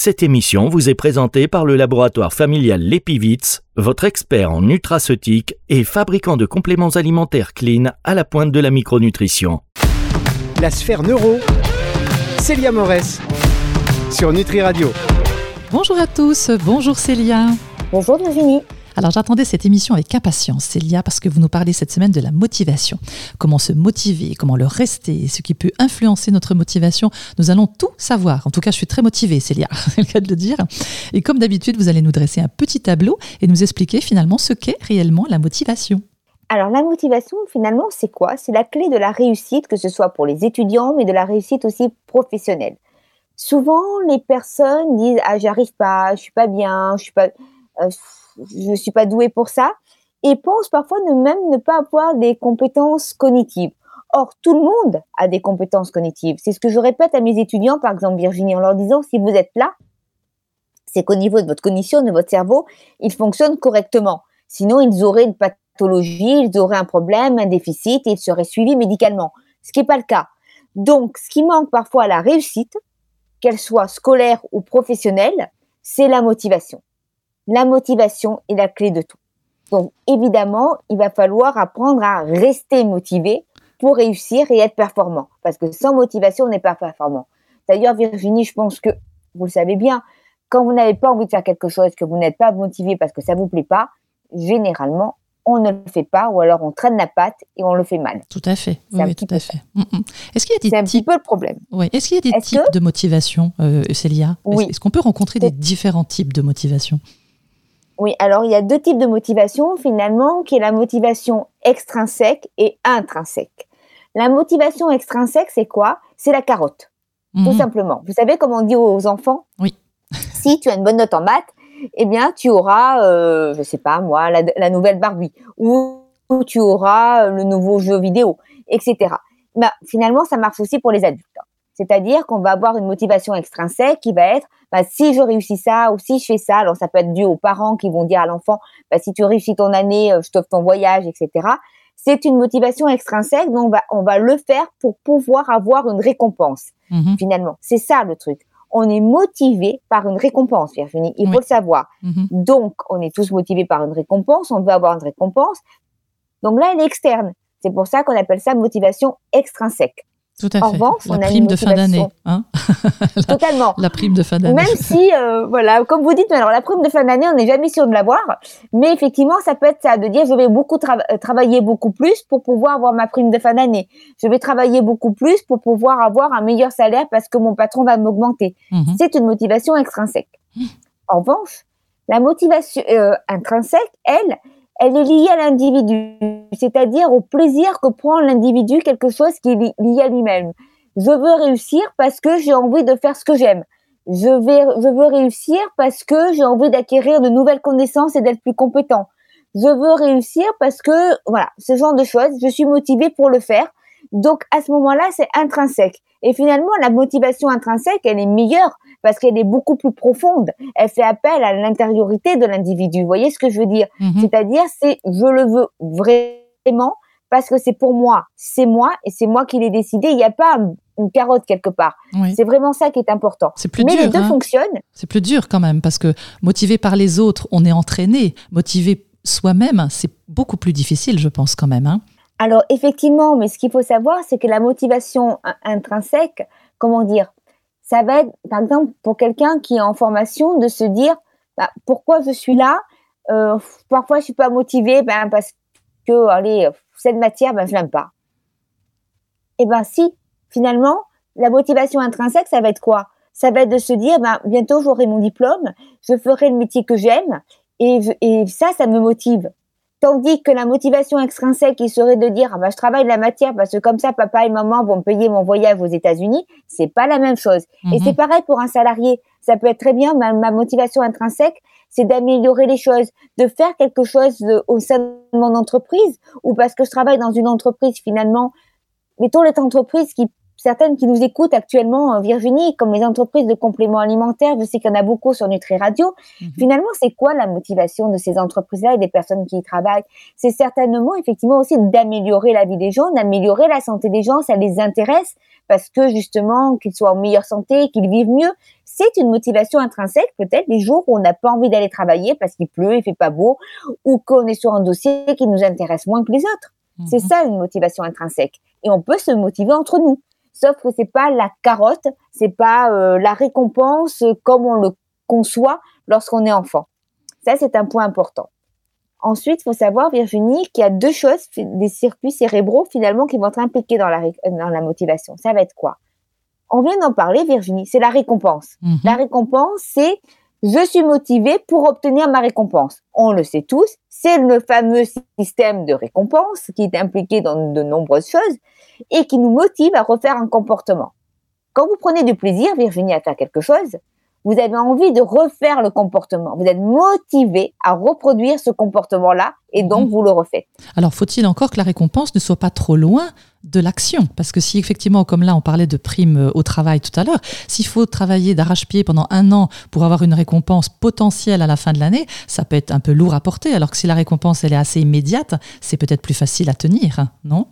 Cette émission vous est présentée par le laboratoire familial Lépivitz, votre expert en nutraceutique et fabricant de compléments alimentaires clean à la pointe de la micronutrition. La sphère neuro, Célia Morès, sur Nutri Radio. Bonjour à tous, bonjour Célia. Bonjour Virginie. Alors j'attendais cette émission avec impatience, Célia, parce que vous nous parlez cette semaine de la motivation. Comment se motiver, comment le rester, ce qui peut influencer notre motivation. Nous allons tout savoir. En tout cas, je suis très motivée, Célia, c'est le cas de le dire. Et comme d'habitude, vous allez nous dresser un petit tableau et nous expliquer finalement ce qu'est réellement la motivation. Alors la motivation, finalement, c'est quoi? C'est la clé de la réussite, que ce soit pour les étudiants, mais de la réussite aussi professionnelle. Souvent, les personnes disent ah j'arrive pas, je suis pas bien, je suis pas, euh, je suis pas douée pour ça, et pensent parfois ne même ne pas avoir des compétences cognitives. Or, tout le monde a des compétences cognitives. C'est ce que je répète à mes étudiants, par exemple Virginie, en leur disant si vous êtes là, c'est qu'au niveau de votre cognition, de votre cerveau, il fonctionne correctement. Sinon, ils auraient une pathologie, ils auraient un problème, un déficit, et ils seraient suivis médicalement. Ce qui n'est pas le cas. Donc, ce qui manque parfois à la réussite, qu'elle soit scolaire ou professionnelle, c'est la motivation. La motivation est la clé de tout. Donc, évidemment, il va falloir apprendre à rester motivé pour réussir et être performant. Parce que sans motivation, on n'est pas performant. D'ailleurs, Virginie, je pense que vous le savez bien, quand vous n'avez pas envie de faire quelque chose, que vous n'êtes pas motivé parce que ça vous plaît pas, généralement, on ne le fait pas ou alors on traîne la patte et on le fait mal. Tout à fait. Oui, tout à fait. Mm, mm. Est-ce qu'il y a des C'est un petit peu le problème. Oui. Est-ce qu'il y a des types de motivation, euh, Célia? Oui. Est-ce qu'on peut rencontrer des différents types de motivation? Oui, alors il y a deux types de motivation finalement, qui est la motivation extrinsèque et intrinsèque. La motivation extrinsèque, c'est quoi? C'est la carotte, tout Mhm. simplement. Vous savez comment on dit aux enfants? Oui. Si tu as une bonne note en maths, eh bien, tu auras, euh, je sais pas moi, la, la nouvelle Barbie, ou, tu auras euh, le nouveau jeu vidéo, etc. Ben, finalement, ça marche aussi pour les adultes. hein. C'est-à-dire qu'on va avoir une motivation extrinsèque qui va être, ben, si je réussis ça ou si je fais ça, alors ça peut être dû aux parents qui vont dire à l'enfant, ben, si tu réussis ton année, euh, je t'offre ton voyage, etc. C'est une motivation extrinsèque, donc on va, on va le faire pour pouvoir avoir une récompense Mhm. finalement. C'est ça le truc. On est motivé par une récompense, Virginie. Il faut le savoir. Mhm. Donc, on est tous motivés par une récompense. On veut avoir une récompense. Donc là, elle est externe. C'est pour ça qu'on appelle ça motivation extrinsèque. Tout à En fait. revanche, la on a prime une de fin d'année. Hein Totalement. la prime de fin d'année. Même si, euh, voilà, comme vous dites, alors la prime de fin d'année, on n'est jamais sûr de l'avoir, mais effectivement, ça peut être ça, de dire je vais beaucoup euh, travailler beaucoup plus pour pouvoir avoir ma prime de fin d'année. Je vais travailler beaucoup plus pour pouvoir avoir un meilleur salaire parce que mon patron va m'augmenter. Mhm. C'est une motivation extrinsèque. En revanche, la motivation euh, intrinsèque, elle, elle est liée à l'individu, c'est-à-dire au plaisir que prend l'individu quelque chose qui est li- lié à lui-même. Je veux réussir parce que j'ai envie de faire ce que j'aime. Je veux réussir parce que j'ai envie d'acquérir de nouvelles connaissances et d'être plus compétent. Je veux réussir parce que, voilà, ce genre de choses, je suis motivée pour le faire. Donc, à ce moment-là, c'est intrinsèque. Et finalement, la motivation intrinsèque, elle est meilleure parce qu'elle est beaucoup plus profonde. Elle fait appel à l'intériorité de l'individu. Vous voyez ce que je veux dire? Mhm. C'est-à-dire, c'est je le veux vraiment parce que c'est pour moi, c'est moi et c'est moi qui l'ai décidé. Il n'y a pas un- une carotte quelque part. Oui. C'est vraiment ça qui est important. C'est plus Mais dur. les deux hein. fonctionnent. C'est plus dur quand même parce que motivé par les autres, on est entraîné. Motivé soi-même, c'est beaucoup plus difficile, je pense quand même. hein. Alors effectivement, mais ce qu'il faut savoir, c'est que la motivation in- intrinsèque, comment dire, ça va être, par exemple, pour quelqu'un qui est en formation, de se dire, bah, pourquoi je suis là Euh, Parfois, je suis pas motivé, ben parce que, allez, cette matière, ben je l'aime pas. Eh ben si, finalement, la motivation intrinsèque, ça va être quoi? Ça va être de se dire, ben bientôt j'aurai mon diplôme, je ferai le métier que j'aime, et, et ça, ça me motive. Tandis que la motivation extrinsèque, qui serait de dire, ah bah, je travaille de la matière parce que comme ça, papa et maman vont me payer mon voyage aux États-Unis, c'est pas la même chose. Et Mhm. c'est pareil pour un salarié. Ça peut être très bien, ma, ma motivation intrinsèque, c'est d'améliorer les choses, de faire quelque chose de- au sein de mon entreprise, ou parce que je travaille dans une entreprise finalement, mettons les entreprises qui certaines qui nous écoutent actuellement, Virginie, comme les entreprises de compléments alimentaires, je sais qu'il y en a beaucoup sur Nutri Radio. Mhm. Finalement, c'est quoi la motivation de ces entreprises-là et des personnes qui y travaillent? C'est certainement, effectivement, aussi d'améliorer la vie des gens, d'améliorer la santé des gens. Ça les intéresse parce que justement, qu'ils soient en meilleure santé, qu'ils vivent mieux. C'est une motivation intrinsèque, peut-être les jours où on n'a pas envie d'aller travailler parce qu'il pleut, il fait pas beau, ou qu'on est sur un dossier qui nous intéresse moins que les autres. C'est mhm. ça une motivation intrinsèque. Et on peut se motiver entre nous. Sauf que c'est pas la carotte, c'est pas euh, la récompense comme on le conçoit lorsqu'on est enfant. Ça, c'est un point important. Ensuite, il faut savoir, Virginie, qu'il y a deux choses, des circuits cérébraux finalement qui vont être impliqués dans la, dans la motivation. Ça va être quoi? On vient d'en parler, Virginie, c'est la récompense. Mhm. La récompense, c'est je suis motivé pour obtenir ma récompense. On le sait tous, c'est le fameux système de récompense qui est impliqué dans de nombreuses choses et qui nous motive à refaire un comportement. Quand vous prenez du plaisir, Virginie, à faire quelque chose, vous avez envie de refaire le comportement. Vous êtes motivé à reproduire ce comportement-là et donc mhm. vous le refaites. Alors faut-il encore que la récompense ne soit pas trop loin de l'action? Parce que si effectivement, comme là on parlait de primes euh, au travail tout à l'heure, s'il faut travailler d'arrache-pied pendant un an pour avoir une récompense potentielle à la fin de l'année, ça peut être un peu lourd à porter. Alors que si la récompense elle est assez immédiate, c'est peut-être plus facile à tenir, non?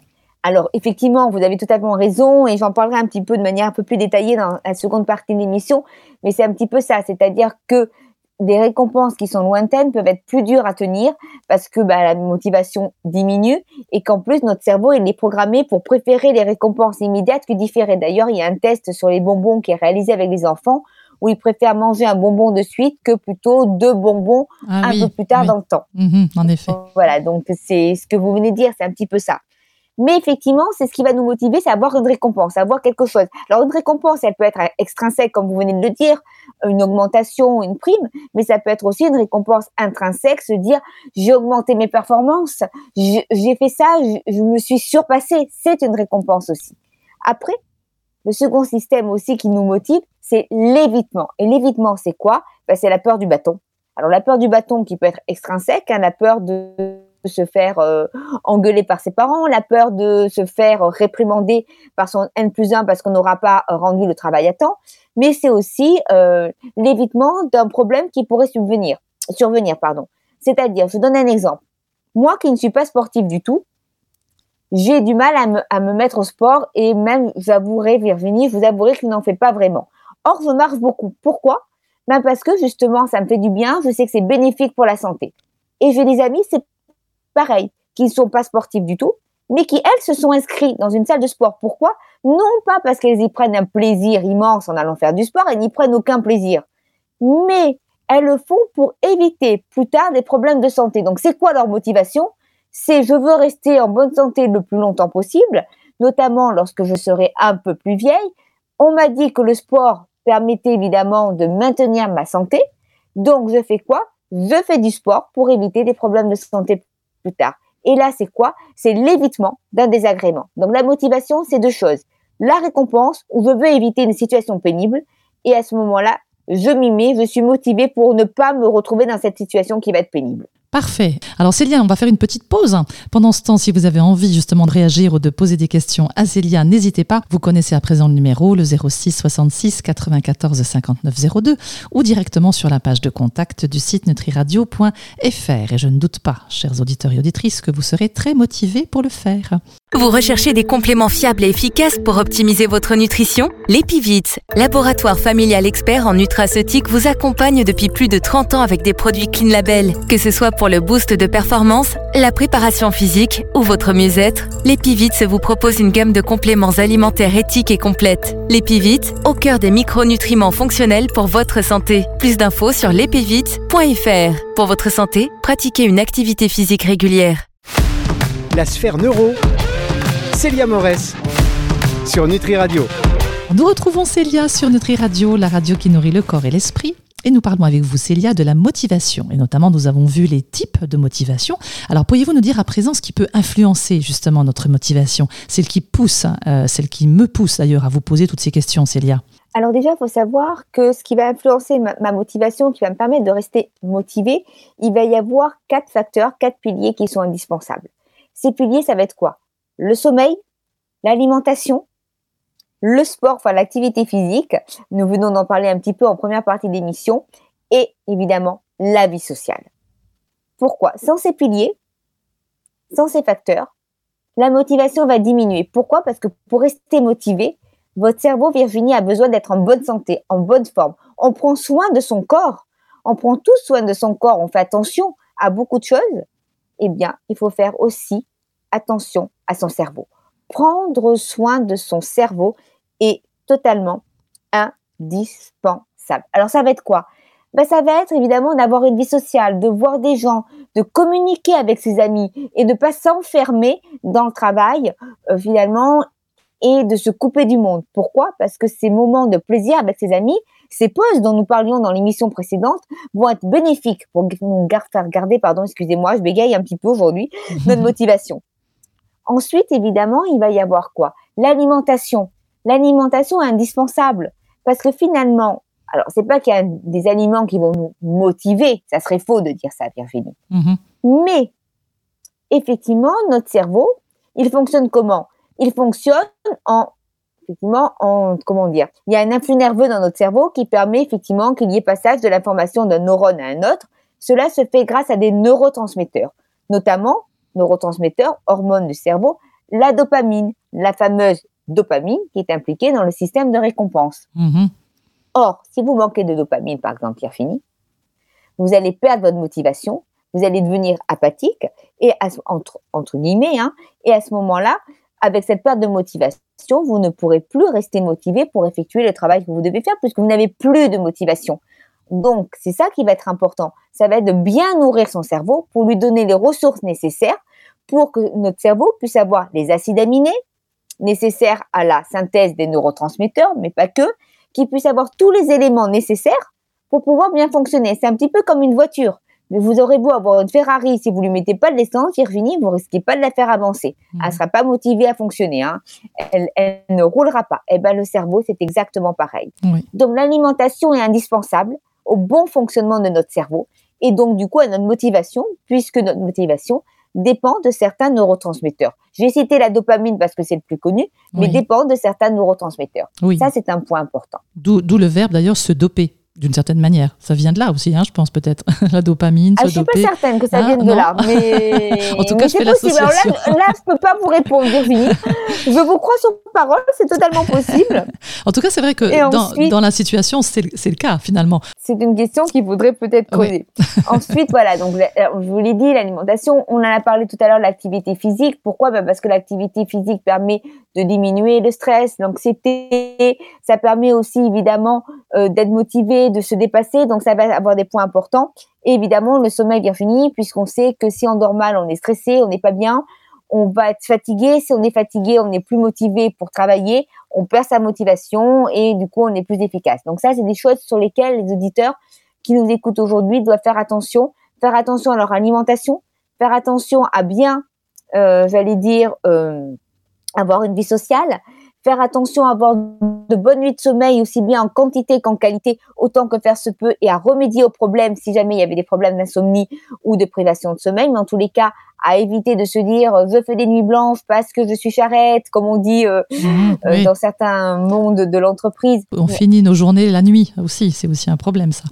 Alors effectivement, vous avez totalement raison et j'en parlerai un petit peu de manière un peu plus détaillée dans la seconde partie de l'émission, mais c'est un petit peu ça, c'est-à-dire que des récompenses qui sont lointaines peuvent être plus dures à tenir parce que bah, la motivation diminue et qu'en plus notre cerveau il est programmé pour préférer les récompenses immédiates que différées. D'ailleurs, il y a un test sur les bonbons qui est réalisé avec les enfants où ils préfèrent manger un bonbon de suite que plutôt deux bonbons ah un peu plus tard dans le temps. Mhm, en effet. Voilà, donc c'est ce que vous venez de dire, c'est un petit peu ça. Mais effectivement, c'est ce qui va nous motiver, c'est avoir une récompense, avoir quelque chose. Alors une récompense, elle peut être extrinsèque, comme vous venez de le dire, une augmentation, une prime, mais ça peut être aussi une récompense intrinsèque, se dire j'ai augmenté mes performances, j'ai fait ça, je, me suis surpassé. C'est une récompense aussi. Après, le second système aussi qui nous motive, c'est l'évitement. Et l'évitement, c'est quoi? Ben, C'est la peur du bâton. Alors la peur du bâton qui peut être extrinsèque, hein, la peur de se faire euh, engueuler par ses parents, la peur de se faire réprimander par son N plus 1 parce qu'on n'aura pas rendu le travail à temps, mais c'est aussi euh, l'évitement d'un problème qui pourrait subvenir, survenir. pardon. C'est-à-dire, je donne un exemple. Moi qui ne suis pas sportive du tout, j'ai du mal à me, à me, mettre au sport et même, j'avouerai, Virginie, je vous avouerai que je n'en fais pas vraiment. Or, je marche beaucoup. Pourquoi? Ben Parce que justement, ça me fait du bien, je sais que c'est bénéfique pour la santé. Et j'ai des amis, c'est pareil, qui ne sont pas sportifs du tout, mais qui, elles, se sont inscrites dans une salle de sport. Pourquoi? Non pas parce qu'elles y prennent un plaisir immense en allant faire du sport, elles n'y prennent aucun plaisir. Mais elles le font pour éviter plus tard des problèmes de santé. Donc, c'est quoi leur motivation? C'est je veux rester en bonne santé le plus longtemps possible, notamment lorsque je serai un peu plus vieille. On m'a dit que le sport permettait évidemment de maintenir ma santé. Donc, je fais quoi? Je fais du sport pour éviter des problèmes de santé tard. Et là, c'est quoi? C'est l'évitement d'un désagrément. Donc la motivation, c'est deux choses. La récompense, où je veux éviter une situation pénible, et à ce moment-là, je m'y mets, je suis motivée pour ne pas me retrouver dans cette situation qui va être pénible. Parfait. Alors Célia, on va faire une petite pause. Pendant ce temps, si vous avez envie justement de réagir ou de poser des questions à Célia, n'hésitez pas. Vous connaissez à présent le numéro, le 06 66 94 59 02 ou directement sur la page de contact du site nutriradio.fr. Et je ne doute pas, chers auditeurs et auditrices, que vous serez très motivés pour le faire. Vous recherchez des compléments fiables et efficaces pour optimiser votre nutrition? L'Epivit, laboratoire familial expert en nutraceutique, vous accompagne depuis plus de 30 ans avec des produits Clean Label. Que ce soit pour le boost de performance, la préparation physique ou votre mieux-être, l'Epivit vous propose une gamme de compléments alimentaires éthiques et complètes. L'Epivit, au cœur des micronutriments fonctionnels pour votre santé. Plus d'infos sur l'epivit.fr. Pour votre santé, pratiquez une activité physique régulière. La sphère neuro Célia Morès sur Nutri Radio. Nous retrouvons Célia sur Nutri Radio, la radio qui nourrit le corps et l'esprit. Et nous parlons avec vous, Célia, de la motivation. Et notamment, nous avons vu les types de motivation. Alors, pourriez-vous nous dire à présent ce qui peut influencer justement notre motivation? Celle qui pousse, euh, celle qui me pousse d'ailleurs à vous poser toutes ces questions, Célia alors déjà, il faut savoir que ce qui va influencer ma, ma, motivation, qui va me permettre de rester motivée, il va y avoir quatre facteurs, quatre piliers qui sont indispensables. Ces piliers, ça va être quoi? Le sommeil, l'alimentation, le sport, enfin l'activité physique, nous venons d'en parler un petit peu en première partie d'émission, et évidemment la vie sociale. Pourquoi? Sans ces piliers, sans ces facteurs, la motivation va diminuer. Pourquoi? Parce que pour rester motivé, votre cerveau, Virginie, a besoin d'être en bonne santé, en bonne forme. On prend soin de son corps. On prend tout soin de son corps. On fait attention à beaucoup de choses. Eh bien, il faut faire aussi attention à son cerveau. Prendre soin de son cerveau est totalement indispensable. Alors, ça va être quoi? Ben, ça va être évidemment d'avoir une vie sociale, de voir des gens, de communiquer avec ses amis et de pas s'enfermer dans le travail euh, finalement et de se couper du monde. Pourquoi? Parce que ces moments de plaisir avec ses amis, ces pauses dont nous parlions dans l'émission précédente vont être bénéfiques pour nous faire garder, pardon, excusez-moi, je bégaye un petit peu aujourd'hui, notre motivation. Ensuite, évidemment, il va y avoir quoi? L'alimentation. L'alimentation est indispensable parce que finalement, alors, c'est pas qu'il y a des aliments qui vont nous motiver, ça serait faux de dire ça, Virginie. Mm-hmm. Mais, effectivement, notre cerveau, il fonctionne comment? Il fonctionne en, effectivement, en, comment dire? Il y a un influx nerveux dans notre cerveau qui permet effectivement qu'il y ait passage de l'information d'un neurone à un autre. Cela se fait grâce à des neurotransmetteurs, notamment neurotransmetteurs, hormones du cerveau, la dopamine, la fameuse dopamine qui est impliquée dans le système de récompense. Mm-hmm. Or, si vous manquez de dopamine, par exemple, Pierre Fini, vous allez perdre votre motivation, vous allez devenir apathique, et entre, entre guillemets, hein, et à ce moment-là, avec cette perte de motivation, vous ne pourrez plus rester motivé pour effectuer le travail que vous devez faire, puisque vous n'avez plus de motivation. Donc, c'est ça qui va être important. Ça va être de bien nourrir son cerveau pour lui donner les ressources nécessaires pour que notre cerveau puisse avoir les acides aminés nécessaires à la synthèse des neurotransmetteurs, mais pas que, qui puisse avoir tous les éléments nécessaires pour pouvoir bien fonctionner. C'est un petit peu comme une voiture. Mais vous aurez beau avoir une Ferrari, si vous lui mettez pas de l'essence, Virginie, vous risquez pas de la faire avancer. Elle mmh. Elle sera pas motivée à fonctionner. Hein. Elle, ne roulera pas. Et eh ben le cerveau, c'est exactement pareil. Donc l'alimentation est indispensable au bon fonctionnement de notre cerveau et donc du coup à notre motivation, puisque notre motivation, dépend de certains neurotransmetteurs. J'ai cité la dopamine parce que c'est le plus connu, mais dépend de certains neurotransmetteurs. Ça, c'est un point important. D'où le verbe d'ailleurs se doper d'une certaine manière. Ça vient de là aussi, hein, je pense peut-être. la dopamine, ah, Je ne suis pas certaine que ça vienne de là, mais en tout cas, je fais l'association. Là, là, je peux pas vous répondre, Virginie. je vous crois sur parole, c'est totalement possible. en tout cas, c'est vrai que dans, dans, la situation, c'est le cas finalement. C'est une question qu'il faudrait peut-être creuser. ensuite, voilà, donc je vous l'ai dit, l'alimentation, on en a parlé tout à l'heure, l'activité physique. Pourquoi? Bah, Parce que l'activité physique permet de diminuer le stress, l'anxiété. Ça permet aussi évidemment euh, d'être motivé, de se dépasser. Donc ça va avoir des points importants. Et évidemment, le sommeil, Virginie, puisqu'on sait que si on dort mal, on est stressé, on n'est pas bien, on va être fatigué. Si on est fatigué, on n'est plus motivé pour travailler, on perd sa motivation et du coup, on est plus efficace. Donc ça, c'est des choses sur lesquelles les auditeurs qui nous écoutent aujourd'hui doivent faire attention, faire attention à leur alimentation, faire attention à bien, euh, j'allais dire, euh, avoir une vie sociale, faire attention à avoir de bonnes nuits de sommeil aussi bien en quantité qu'en qualité autant que faire se peut et à remédier aux problèmes si jamais il y avait des problèmes d'insomnie ou de privation de sommeil mais en tous les cas à éviter de se dire euh, je fais des nuits blanches parce que je suis charrette comme on dit euh, mmh, euh, dans certains mondes de l'entreprise on finit nos journées la nuit aussi c'est aussi un problème ça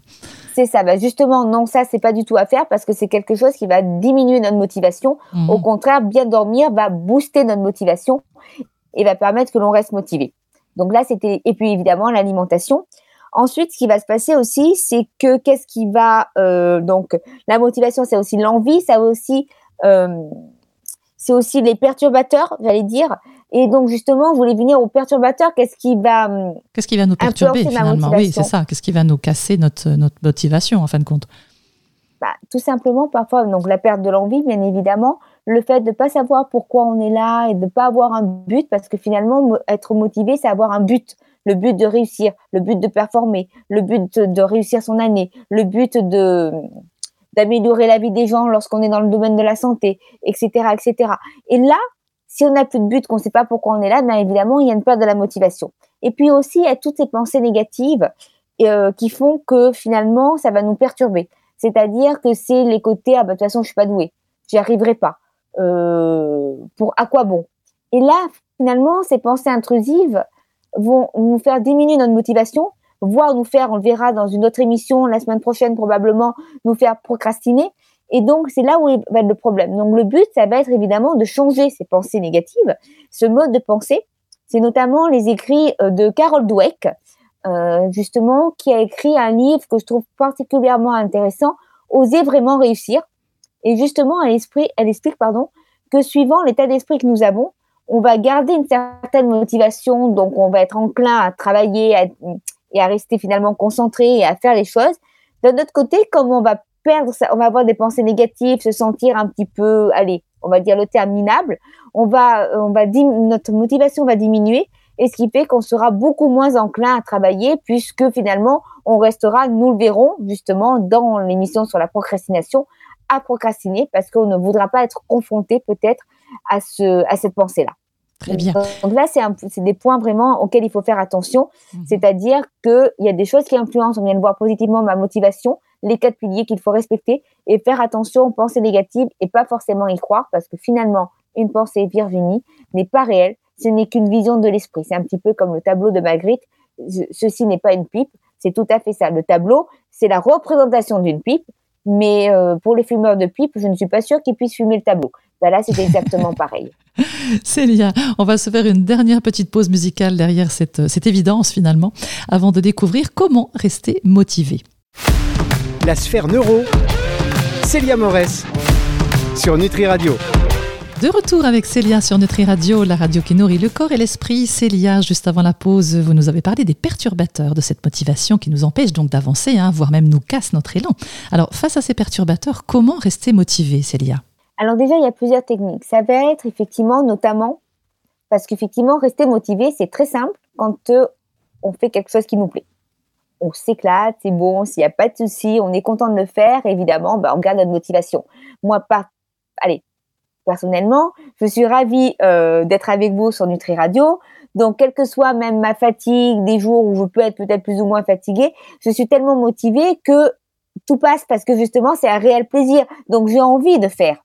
c'est ça. Bah justement, non, ça, c'est pas du tout à faire parce que c'est quelque chose qui va diminuer notre motivation. Mmh. Au contraire, bien dormir va booster notre motivation et va permettre que l'on reste motivé. Donc là, c'était et puis évidemment l'alimentation. Ensuite, ce qui va se passer aussi, c'est que qu'est-ce qui va euh, donc la motivation, c'est aussi l'envie, ça aussi euh, c'est aussi les perturbateurs, j'allais dire. Et donc justement, vous voulez venir aux perturbateurs, qu'est-ce qui va hum, Qu'est-ce qui va nous perturber finalement? Oui, c'est ça. Qu'est-ce qui va nous casser notre, notre motivation en fin de compte? Bah, Tout simplement, parfois, donc la perte de l'envie, bien évidemment, le fait de ne pas savoir pourquoi on est là et de ne pas avoir un but, parce que finalement, être motivé, c'est avoir un but. Le but de réussir, le but de performer, le but de réussir son année, le but de d'améliorer la vie des gens lorsqu'on est dans le domaine de la santé, etc., etc. Et là, si on n'a plus de but, qu'on ne sait pas pourquoi on est là, bien évidemment, il y a une perte de la motivation. Et puis aussi, il y a toutes ces pensées négatives euh, qui font que finalement, ça va nous perturber. C'est-à-dire que c'est les côtés, ah bah, de toute façon, je suis pas douée, j'y arriverai pas. Euh, pour à quoi bon? Et là, finalement, ces pensées intrusives, vont nous faire diminuer notre motivation, voire nous faire, on le verra dans une autre émission la semaine prochaine probablement, nous faire procrastiner. Et donc, c'est là où va être le problème. Donc, le but, ça va être évidemment de changer ces pensées négatives, ce mode de pensée. C'est notamment les écrits euh, de Carol Dweck, euh, justement, qui a écrit un livre que je trouve particulièrement intéressant, Oser vraiment réussir. Et justement, elle, elle explique pardon, que suivant l'état d'esprit que nous avons, on va garder une certaine motivation, donc on va être enclin à travailler et à rester finalement concentré et à faire les choses. D'un autre côté, comme on va perdre, on va avoir des pensées négatives, se sentir un petit peu, allez, on va dire le terme minable, on va, on va notre motivation va diminuer et ce qui fait qu'on sera beaucoup moins enclin à travailler puisque finalement on restera, nous le verrons justement dans l'émission sur la procrastination, à procrastiner parce qu'on ne voudra pas être confronté peut-être à, ce, à cette pensée-là. Très bien. Donc là, c'est des points vraiment auxquels il faut faire attention. Mhm. C'est-à-dire qu'il y a des choses qui influencent, on vient de voir positivement ma motivation, les quatre piliers qu'il faut respecter et faire attention aux pensées négatives et pas forcément y croire parce que finalement, une pensée Virginie n'est pas réelle. Ce n'est qu'une vision de l'esprit. C'est un petit peu comme le tableau de Magritte. Ceci n'est pas une pipe. C'est tout à fait ça. Le tableau, c'est la représentation d'une pipe. Mais euh, pour les fumeurs de pipe, je ne suis pas sûre qu'ils puissent fumer le tableau. Ben là, c'est exactement pareil. Célia, on va se faire une dernière petite pause musicale derrière cette, cette évidence finalement, avant de découvrir comment rester motivé. La sphère neuro, Célia Morès, sur Nutri Radio. De retour avec Célia sur Nutri Radio, la radio qui nourrit le corps et l'esprit. Célia, juste avant la pause, vous nous avez parlé des perturbateurs de cette motivation qui nous empêchent donc d'avancer, hein, voire même nous casse notre élan. Alors, face à ces perturbateurs, comment rester motivé, Célia? Alors déjà, il y a plusieurs techniques. Ça va être effectivement, notamment, parce qu'effectivement, rester motivé, c'est très simple quand euh, on fait quelque chose qui nous plaît. On s'éclate, c'est bon, s'il n'y a pas de souci, on est content de le faire, évidemment, bah, on garde notre motivation. Moi, pas, allez, personnellement. Je suis ravie euh, d'être avec vous sur Nutri Radio. Donc, quelle que soit même ma fatigue, des jours où je peux être peut-être plus ou moins fatiguée, je suis tellement motivée que tout passe parce que justement, c'est un réel plaisir. Donc, j'ai envie de faire.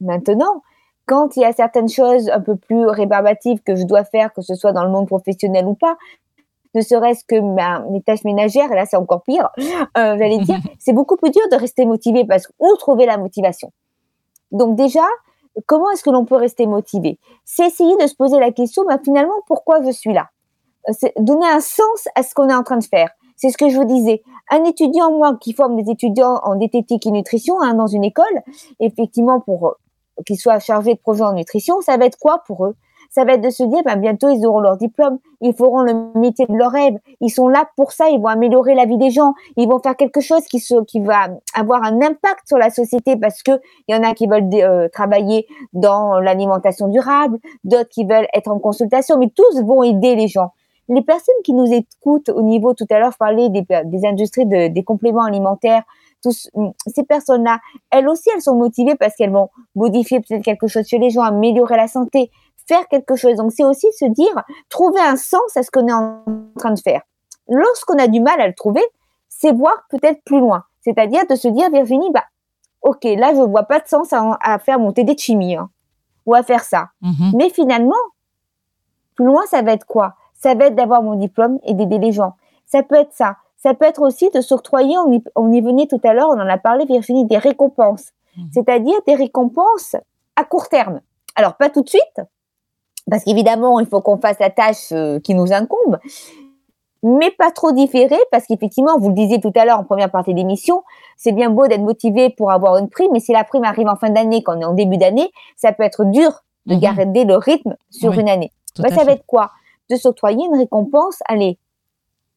Maintenant, quand il y a certaines choses un peu plus rébarbatives que je dois faire, que ce soit dans le monde professionnel ou pas, ne serait-ce que mes tâches ménagères, et là c'est encore pire, euh, j'allais dire, c'est beaucoup plus dur de rester motivé parce que où trouver la motivation Donc déjà, comment est-ce que l'on peut rester motivé? C'est essayer de se poser la question, bah, finalement, pourquoi je suis là? Euh, C'est donner un sens à ce qu'on est en train de faire. C'est ce que je vous disais. Un étudiant, moi, qui forme des étudiants en diététique et nutrition hein, dans une école, effectivement, pour euh, qu'ils soient chargés de projets en nutrition, ça va être quoi pour eux? Ça va être de se dire, ben, bientôt ils auront leur diplôme, ils feront le métier de leur rêve, ils sont là pour ça, ils vont améliorer la vie des gens, ils vont faire quelque chose qui, va avoir un impact sur la société parce que il y en a qui veulent euh, travailler dans l'alimentation durable, d'autres qui veulent être en consultation, mais tous vont aider les gens. Les personnes qui nous écoutent au niveau, tout à l'heure, je des, industries de, des compléments alimentaires, tous, ces personnes-là, elles aussi, elles sont motivées parce qu'elles vont modifier peut-être quelque chose chez les gens, améliorer la santé, faire quelque chose. Donc c'est aussi se dire, trouver un sens à ce qu'on est en train de faire. Lorsqu'on a du mal à le trouver, c'est voir peut-être plus loin. C'est-à-dire de se dire, Virginie, bah, ok, là je vois pas de sens à, faire monter des chimie hein, ou à faire ça. Mhm. Mais finalement, plus loin, ça va être quoi? Ça va être d'avoir mon diplôme et d'aider les gens. Ça peut être ça. Ça peut être aussi de s'octroyer, on, on, y venait tout à l'heure, on en a parlé Virginie, des récompenses. Mhm. C'est-à-dire des récompenses à court terme. Alors pas tout de suite, parce qu'évidemment, il faut qu'on fasse la tâche euh, qui nous incombe, mais pas trop différé, parce qu'effectivement, vous le disiez tout à l'heure en première partie d'émission, c'est bien beau d'être motivé pour avoir une prime, mais si la prime arrive en fin d'année, quand on est en début d'année, ça peut être dur de mhm. garder le rythme sur une année. Bah, ça va être quoi? De s'octroyer une récompense, allez,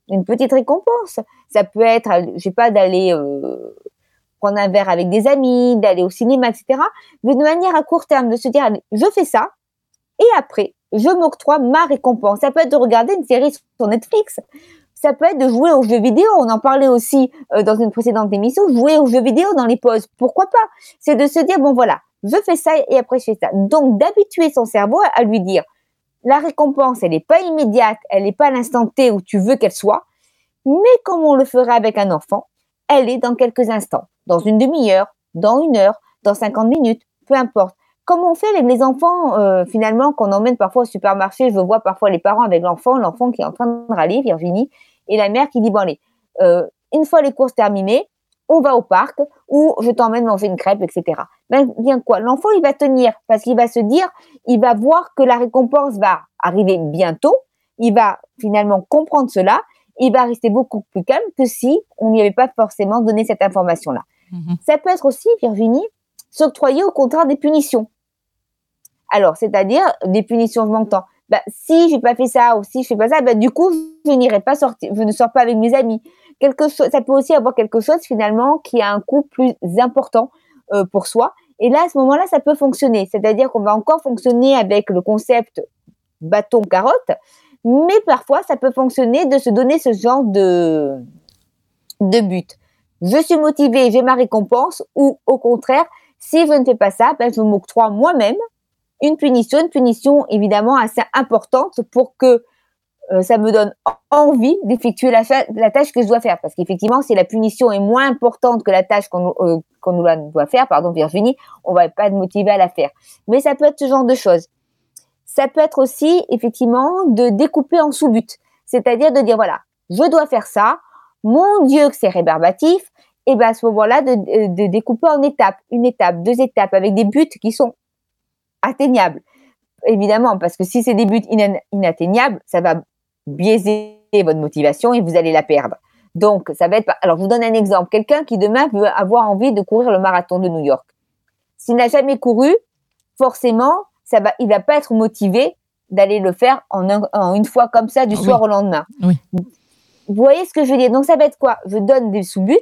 une petite récompense. Ça peut être, je sais pas, d'aller euh, prendre un verre avec des amis, d'aller au cinéma, etc. Mais de manière à court terme, de se dire, allez, je fais ça, et après, je m'octroie ma récompense. Ça peut être de regarder une série sur Netflix. Ça peut être de jouer aux jeux vidéo. On en parlait aussi euh, dans une précédente émission. Jouer aux jeux vidéo dans les pauses. Pourquoi pas? C'est de se dire, bon voilà, je fais ça et après je fais ça. Donc d'habituer son cerveau à lui dire, la récompense, elle n'est pas immédiate, elle n'est pas à l'instant T où tu veux qu'elle soit, mais comme on le ferait avec un enfant, elle est dans quelques instants, dans une demi-heure, dans une heure, dans 50 minutes, peu importe Comment on fait avec les enfants euh, finalement qu'on emmène parfois au supermarché Je vois parfois les parents avec l'enfant, l'enfant qui est en train de râler, Virginie, et la mère qui dit bon allez, euh, une fois les courses terminées, on va au parc ou je t'emmène manger une crêpe, etc. Ben, bien quoi L'enfant, il va tenir parce qu'il va se dire, il va voir que la récompense va arriver bientôt. Il va finalement comprendre cela. Il va rester beaucoup plus calme que si on n'y avait pas forcément donné cette information-là. Mhm. Ça peut être aussi, Virginie, s'octroyer au contraire des punitions. Alors, c'est-à-dire des punitions, je m'entends. Bah, si j'ai pas fait ça ou si je fais pas ça, bah, du coup, je n'irai pas sortir, je ne sors pas avec mes amis quelque chose, ça peut aussi avoir quelque chose finalement qui a un coût plus important euh, pour soi. Et là, à ce moment-là, ça peut fonctionner. C'est-à-dire qu'on va encore fonctionner avec le concept bâton-carotte, mais parfois, ça peut fonctionner de se donner ce genre de, de but. Je suis motivé, j'ai ma récompense, ou au contraire, si je ne fais pas ça, ben, je m'octroie moi-même une punition, une punition évidemment assez importante pour que euh, ça me donne envie d'effectuer la, tâche que je dois faire. Parce qu'effectivement, si la punition est moins importante que la tâche qu'on euh, nous doit faire, pardon Virginie, on va pas être motivé à la faire. Mais ça peut être ce genre de choses. Ça peut être aussi effectivement de découper en sous-buts. C'est-à-dire de dire, voilà, je dois faire ça, mon Dieu que c'est rébarbatif, et ben à ce moment-là, de, de, découper en étapes, une étape, deux étapes, avec des buts qui sont atteignables évidemment, parce que si c'est des buts inatteignables, ça va biaiser votre motivation et vous allez la perdre. Donc, ça va être. Alors, je vous donne un exemple. Quelqu'un qui demain veut avoir envie de courir le marathon de New York. S'il n'a jamais couru, forcément, ça va, il va pas être motivé d'aller le faire en, une fois comme ça du soir au lendemain. Vous voyez ce que je veux dire? Donc, ça va être quoi? Je donne des sous-buts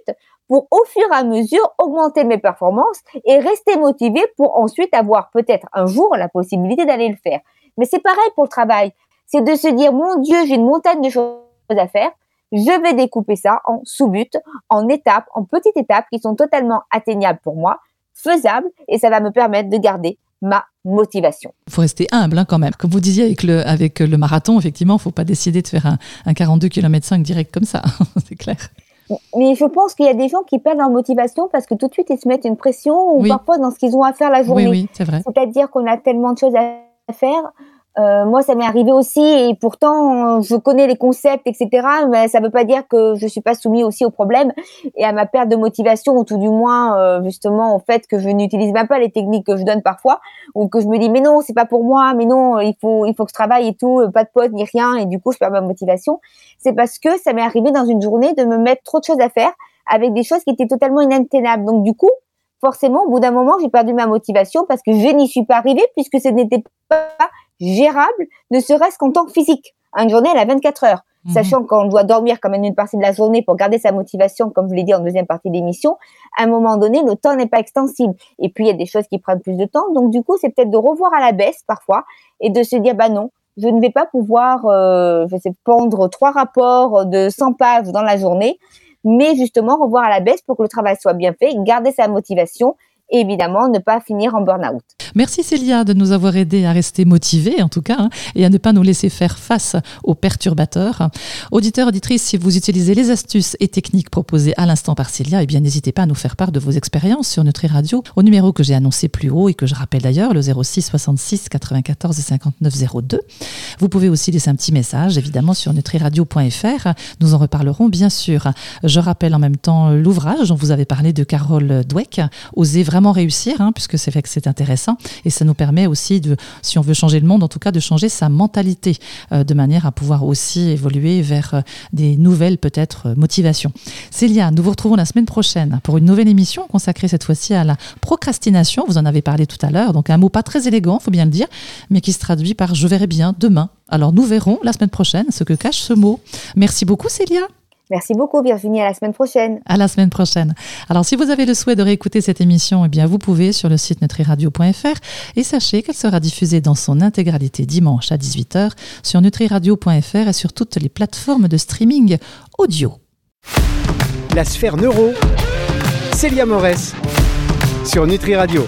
pour au fur et à mesure augmenter mes performances et rester motivé pour ensuite avoir peut-être un jour la possibilité d'aller le faire. Mais c'est pareil pour le travail c'est de se dire, mon Dieu, j'ai une montagne de choses à faire. Je vais découper ça en sous-buts, en étapes, en petites étapes qui sont totalement atteignables pour moi, faisables, et ça va me permettre de garder ma motivation. Il faut rester humble hein, quand même. Comme vous disiez avec le, marathon, effectivement, il ne faut pas décider de faire un, 42 km 5 direct comme ça, c'est clair. Mais je pense qu'il y a des gens qui perdent leur motivation parce que tout de suite ils se mettent une pression ou parfois dans ce qu'ils ont à faire la journée. Oui, oui, c'est vrai. C'est-à-dire qu'on a tellement de choses à faire euh, moi, ça m'est arrivé aussi, et pourtant, je connais les concepts, etc. Mais ça ne veut pas dire que je suis pas soumis aussi au problème et à ma perte de motivation, ou tout du moins, euh, justement, au fait que je n'utilise même pas les techniques que je donne parfois, ou que je me dis, mais non, c'est pas pour moi, mais non, il faut, il faut que je travaille et tout, pas de poste ni rien, et du coup, je perds ma motivation. C'est parce que ça m'est arrivé dans une journée de me mettre trop de choses à faire avec des choses qui étaient totalement inatteignables. Donc, du coup, forcément, au bout d'un moment, j'ai perdu ma motivation parce que je n'y suis pas arrivée puisque ce n'était pas gérable, ne serait-ce qu'en temps physique. Une journée, elle a 24 heures. Mhm. Sachant qu'on doit dormir quand même une partie de la journée pour garder sa motivation, comme je l'ai dit en deuxième partie de l'émission, à un moment donné, le temps n'est pas extensible. Et puis, il y a des choses qui prennent plus de temps. Donc, du coup, c'est peut-être de revoir à la baisse parfois et de se dire, bah non, je ne vais pas pouvoir, euh, je sais, pondre trois rapports de 100 pages dans la journée, mais justement revoir à la baisse pour que le travail soit bien fait, garder sa motivation et évidemment ne pas finir en burn-out. Merci Célia de nous avoir aidé à rester motivés en tout cas hein, et à ne pas nous laisser faire face aux perturbateurs. Auditeurs, auditrices, si vous utilisez les astuces et techniques proposées à l'instant par Célia, eh n'hésitez pas à nous faire part de vos expériences sur Nutri Radio au numéro que j'ai annoncé plus haut et que je rappelle d'ailleurs, le 06 66 94 59 02. Vous pouvez aussi laisser un petit message évidemment sur nutriradio.fr. Nous en reparlerons bien sûr. Je rappelle en même temps l'ouvrage dont vous avez parlé de Carole Dweck, Oser vraiment réussir, hein, puisque c'est fait que c'est intéressant. Et ça nous permet aussi, de, si on veut changer le monde, en tout cas, de changer sa mentalité, euh, de manière à pouvoir aussi évoluer vers euh, des nouvelles, peut-être, euh, motivations. Célia, nous vous retrouvons la semaine prochaine pour une nouvelle émission consacrée cette fois-ci à la procrastination. Vous en avez parlé tout à l'heure, donc un mot pas très élégant, faut bien le dire, mais qui se traduit par je verrai bien demain. Alors nous verrons la semaine prochaine ce que cache ce mot. Merci beaucoup Célia. Merci beaucoup Virginie, à la semaine prochaine. À la semaine prochaine. Alors si vous avez le souhait de réécouter cette émission, eh bien vous pouvez sur le site nutriradio.fr et sachez qu'elle sera diffusée dans son intégralité dimanche à 18h sur nutriradio.fr et sur toutes les plateformes de streaming audio. La sphère neuro, Célia Morès sur Nutri Radio.